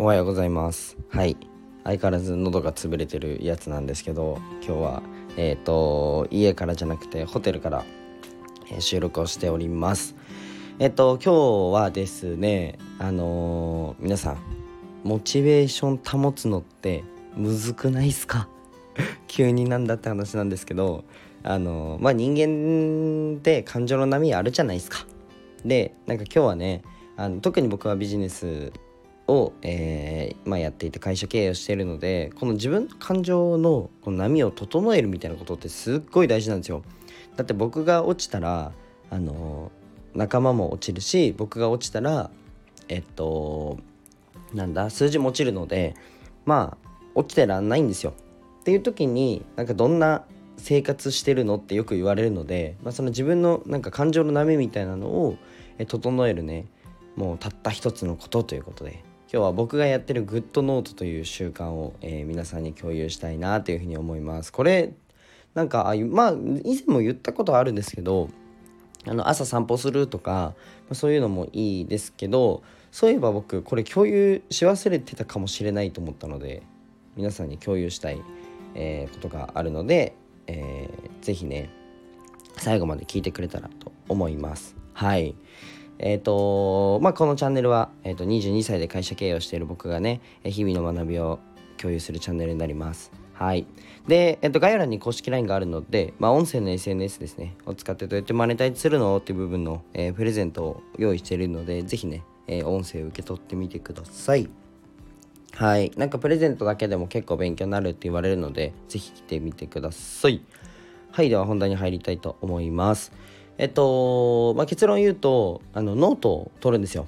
おはようございます。はい。相変わらず喉が潰れてるやつなんですけど今日はえっ、ー、と家からじゃなくてホテルから、え、収録をしております。えっ、ー、と今日はですねあの皆さんモチベーション保つのってむずくないっすか？急になんだって話なんですけどあのまあ人間って感情の波あるじゃないですか。でなんか今日はねあの特に僕はビジネスを、えーまあ、やっていて会社経営をしているのでこの自分の感情のこの波を整えるみたいなことってすっごい大事なんですよ。だって僕が落ちたらあの仲間も落ちるし僕が落ちたらえっとなんだ数字も落ちるのでまあ落ちてらんないんですよ。っていう時になんかどんな生活してるのってよく言われるので、まあ、その自分のなんか感情の波みたいなのを整えるねもうたった一つのことということで今日は僕がやってるグッドノートという習慣を、えー、皆さんに共有したいなというふうに思います。これなんかまあ以前も言ったことあるんですけどあの朝散歩するとかそういうのもいいですけどそういえば僕これ共有し忘れてたかもしれないと思ったので皆さんに共有したい、えー、ことがあるので、えー、ぜひね最後まで聞いてくれたらと思います。はいえっ、ー、とまあこのチャンネルは、えーと、22歳で会社経営をしている僕がね日々の学びを共有するチャンネルになりますはい。で、えっと、概要欄に公式 LINE があるので、まあ、音声の SNS ですね、を使ってどうやってマネタイズするのっていう部分の、えー、プレゼントを用意しているので、ぜひね、え、音声を受け取ってみてください。はい。なんかプレゼントだけでも結構勉強になるって言われるので、ぜひ来てみてください。はい。では本題に入りたいと思います。えっと、まあ、結論言うとあのノートを取るんですよ。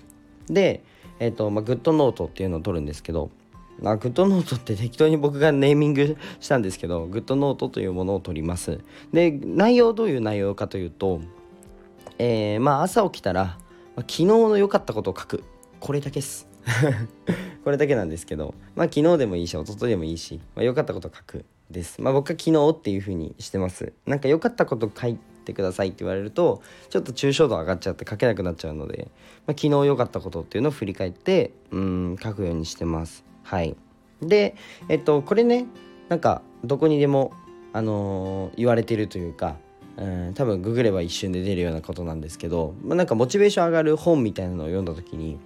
で、えっとまあ、グッドノートっていうのを取るんですけどまあグッドノートって適当に僕がネーミングしたんですけどグッドノートというものを取ります。で内容どういう内容かというと、えー、まあ朝起きたら、まあ、昨日の良かったことを書く。これだけです。これだけなんですけどまあ昨日でもいいし一昨日でもいいし、まあ、良かったこと書くです。まあ僕は昨日っていう風にしてます。なんか良かったこと書いってくださいって言われるとちょっと抽象度上がっちゃって書けなくなっちゃうので、まあ、昨日良かったことっていうのを振り返ってうん書くようにしてます。はい。でえっとこれねなんかどこにでもあのー、言われてるというかうん多分ググれば一瞬で出るようなことなんですけど、まあ、なんかモチベーション上がる本みたいなのを読んだ時に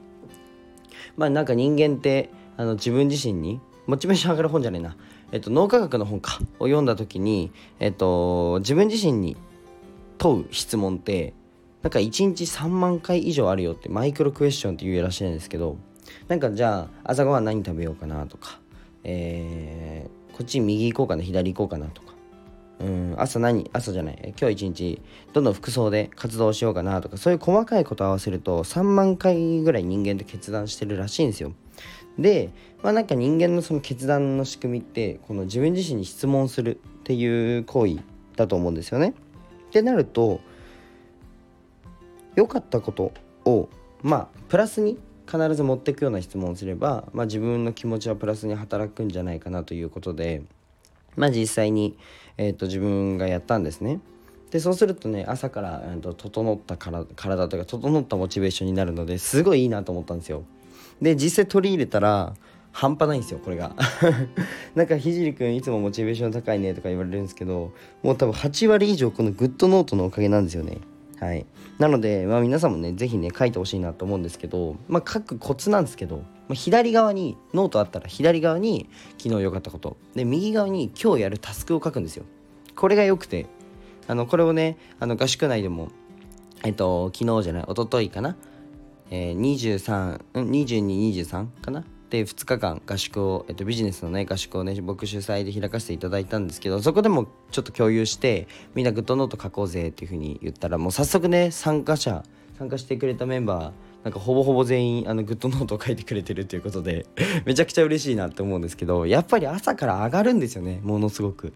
まあなんか人間ってあの自分自身にモチベーション上がる本じゃないな、えっと、脳科学の本かを読んだ時に、えっと、自分自身に問う質問ってなんか1日3万回以上あるよってマイクロクエスチョンって言うらしいんですけどなんかじゃあ朝ごはん何食べようかなとか、えー、こっち右行こうかな左行こうかなとかうん朝何朝じゃない今日一日どんどん服装で活動しようかなとかそういう細かいことを合わせると3万回ぐらい人間って決断してるらしいんですよ。でまあなんか人間のその決断の仕組みってこの自分自身に質問するっていう行為だと思うんですよね。ってなると良かったことをまあプラスに必ず持っていくような質問をすれば、まあ、自分の気持ちはプラスに働くんじゃないかなということで、まあ、実際に、えーと、自分がやったんですね。でそうするとね朝から、えーと、整った体体というか整ったモチベーションになるのですごいいいなと思ったんですよ。で実際取り入れたら半端ないんですよこれが。なんかひじりくんいつもモチベーション高いねとか言われるんですけどもう多分8割以上このグッドノートのおかげなんですよね。はい。なので、まあ、皆さんもね是非ね書いてほしいなと思うんですけどまあ書くコツなんですけど、まあ、左側にノートあったら左側に昨日良かったこと。で右側に今日やるタスクを書くんですよ。これが良くてあのこれをねあの合宿内でもえっと昨日じゃない一昨日かな？えー、23、2223かな？で2日間合宿を、えっと、ビジネスのね合宿をね僕主催で開かせていただいたんですけどそこでもちょっと共有してみんなグッドノート書こうぜっていうふうに言ったらもう早速ね参加者参加してくれたメンバーなんかほぼほぼ全員あのグッドノートを書いてくれてるということで めちゃくちゃ嬉しいなって思うんですけどやっぱり朝から上がるんですよねものすごく。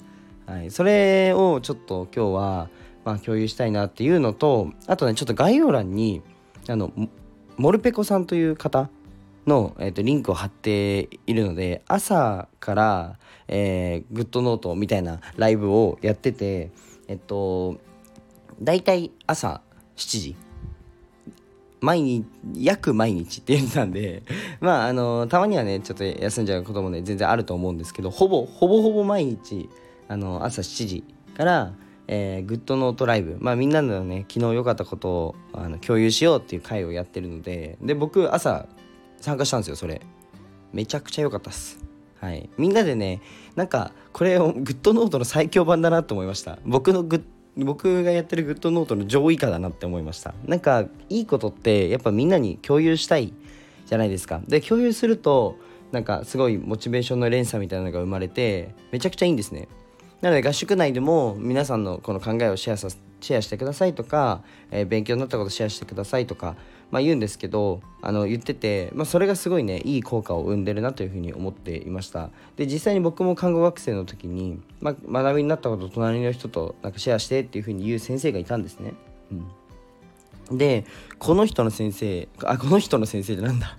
はい、それをちょっと今日は、まあ、共有したいなっていうのとあとねちょっと概要欄にあのモルペコさんという方の、えーと、リンクを貼っているので朝から、えー、グッドノートみたいなライブをやっててえっと大体朝7時。毎日約毎日って言ってたんで まああのたまにはねちょっと休んじゃうこともね全然あると思うんですけどほぼほぼほぼ毎日あの朝7時からえー、グッドノートライブ、まあ、みんなのね昨日良かったことをあの共有しようっていう会をやってるのでで僕朝参加したんですよそれ。めちゃくちゃ良かったっす。はい。みんなでねなんかこれをグッドノートの最強版だなと思いました。僕のグ僕がやってるグッドノートの上位化だなって思いました。なんかいいことってやっぱみんなに共有したいじゃないですか。で共有するとなんかすごいモチベーションの連鎖みたいなのが生まれてめちゃくちゃいいんですね。なので合宿内でも皆さんのこの考えをシェアさせシェアしてくださいとか、えー、勉強になったことシェアしてくださいとか、まあ、言うんですけどあの言ってて、まあ、それがすごいねいい効果を生んでるなというふうに思っていました。で実際に僕も看護学生の時に、まあ、学びになったことを隣の人となんかシェアしてっていうふうに言う先生がいたんですね、うん、でこの人の先生あこの人の先生ってなんだ？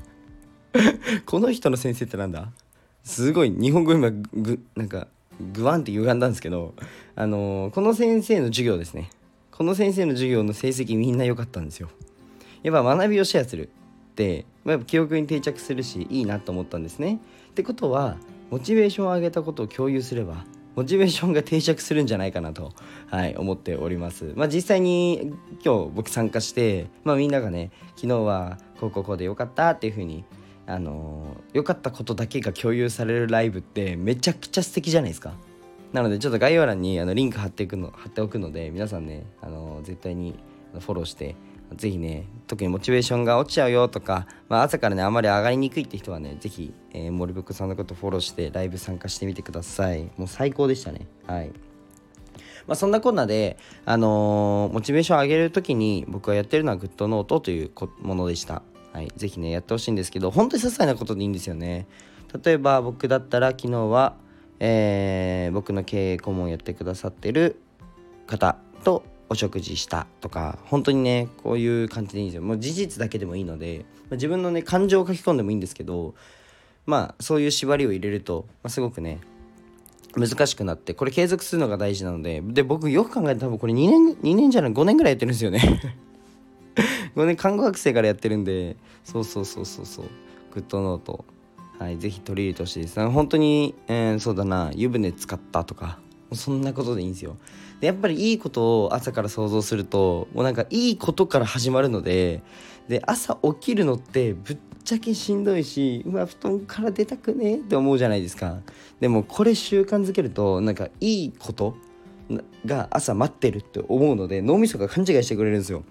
この人の先生ってなんだ？すごい日本語今ぐなんかグワンって歪んだんですけど、あのー、この先生の授業ですね。この先生の授業の成績みんな良かったんですよ。やっぱ学びをシェアするって、まあ、記憶に定着するしいいなと思ったんですね。ってことはモチベーションを上げたことを共有すればモチベーションが定着するんじゃないかなと、はい、思っております。まあ、実際に今日僕参加して、まあ、みんながね昨日はこうこうこうでよかったっていうふうにあの良かったことだけが共有されるライブってめちゃくちゃ素敵じゃないですか。なのでちょっと概要欄にあのリンク貼っていくの貼っておくので皆さんねあの絶対にフォローしてぜひね特にモチベーションが落ちちゃうよとか、まあ、朝からねあまり上がりにくいって人はねぜひ、えー、森袋さんのことフォローしてライブ参加してみてください。もう最高でしたね。はい。まあ、そんなこんなで、あのー、モチベーション上げるときに僕がやってるのはグッドノートというものでした。はい、ぜひねやってほしいんですけど本当に些細なことでいいんですよね。例えば僕だったら昨日は、えー、僕の経営顧問をやってくださってる方とお食事したとか本当にねこういう感じでいいんですよ。もう事実だけでもいいので、まあ、自分のね感情を書き込んでもいいんですけどまあそういう縛りを入れると、まあ、すごくね難しくなってこれ継続するのが大事なのでで僕よく考えたら多分これ2年2年じゃない5年ぐらいやってるんですよね。5年看護学生からやってるんでそうそうそうそうそう。グッドノート。はいぜひ取り入れてほしいです。本当に、えー、そうだな湯船使ったとかそんなことでいいんですよ。でやっぱりいいことを朝から想像するともうなんかいいことから始まるのでで朝起きるのってぶっちゃけしんどいしうわ布団から出たくねって思うじゃないですか。でもこれ習慣づけるとなんかいいことが朝待ってるって思うので脳みそが勘違いしてくれるんですよ。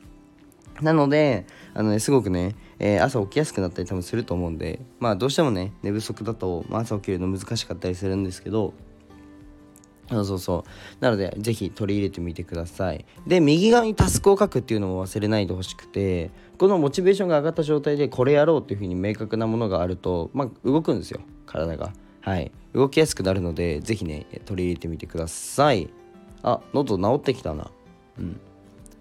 なのであの、ね、すごくね、えー、朝起きやすくなったり多分すると思うんでまあどうしてもね寝不足だと、まあ、朝起きるの難しかったりするんですけどそうそうそう。なのでぜひ取り入れてみてください。で右側にタスクを書くっていうのも忘れないでほしくてこのモチベーションが上がった状態でこれやろうっていうふうに明確なものがあるとまあ動くんですよ。体が。はい。動きやすくなるのでぜひね取り入れてみてください。あ喉治ってきたな。うん。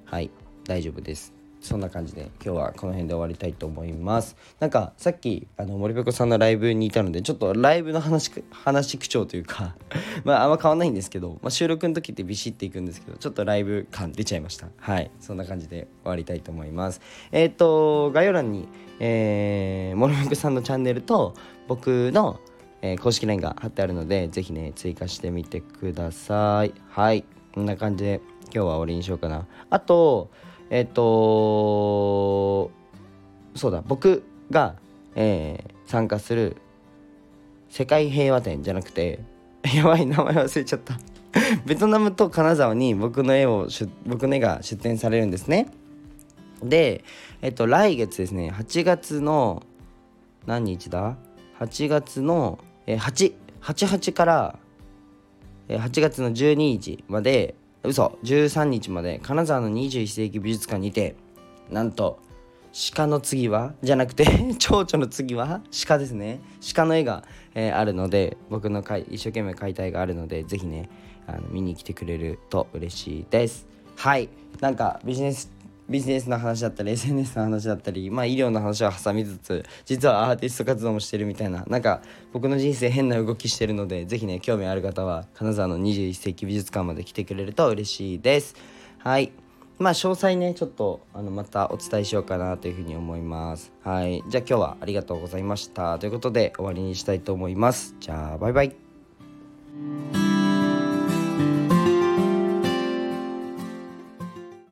はい。大丈夫です。そんな感じで今日はこの辺で終わりたいと思いますなんかさっきあの森ペコさんのライブにいたのでちょっとライブの話話口調というか まああんま変わんないんですけど、まあ、収録の時ってビシッていくんですけどちょっとライブ感出ちゃいましたはいそんな感じで終わりたいと思いますえっ、ー、と概要欄に、えー、森ペコさんのチャンネルと僕のえー、公式 LINE が貼ってあるので、ぜひね、追加してみてください。はい。こんな感じで今日は終わりにしようかな。あと、えっ、とそうだ僕が、えー、参加する世界平和展じゃなくて やばい名前忘れちゃった。ベトナムと金沢に僕の絵を僕の絵が出展されるんですね。でえっと来月ですね8月の何日だ？8月の、えー、888から、え、8月の12日まで嘘13日まで金沢の21世紀美術館にてなんと鹿の次はじゃなくて 蝶々の次は鹿ですね。鹿の絵が、えー、あるので僕の一生懸命解体があるのでぜひねあの見に来てくれると嬉しいです。はい。なんかビジネスビジネスの話だったり SNS の話だったり、まあ、医療の話を挟みつつ実はアーティスト活動もしてるみたいな。なんか僕の人生変な動きしてるので是非ね興味ある方は金沢の21世紀美術館まで来てくれると嬉しいです。はい。まあ詳細ねちょっとあのまたお伝えしようかなというふうに思います。はい。じゃあ今日はありがとうございました。ということで終わりにしたいと思います。じゃあバイバイ。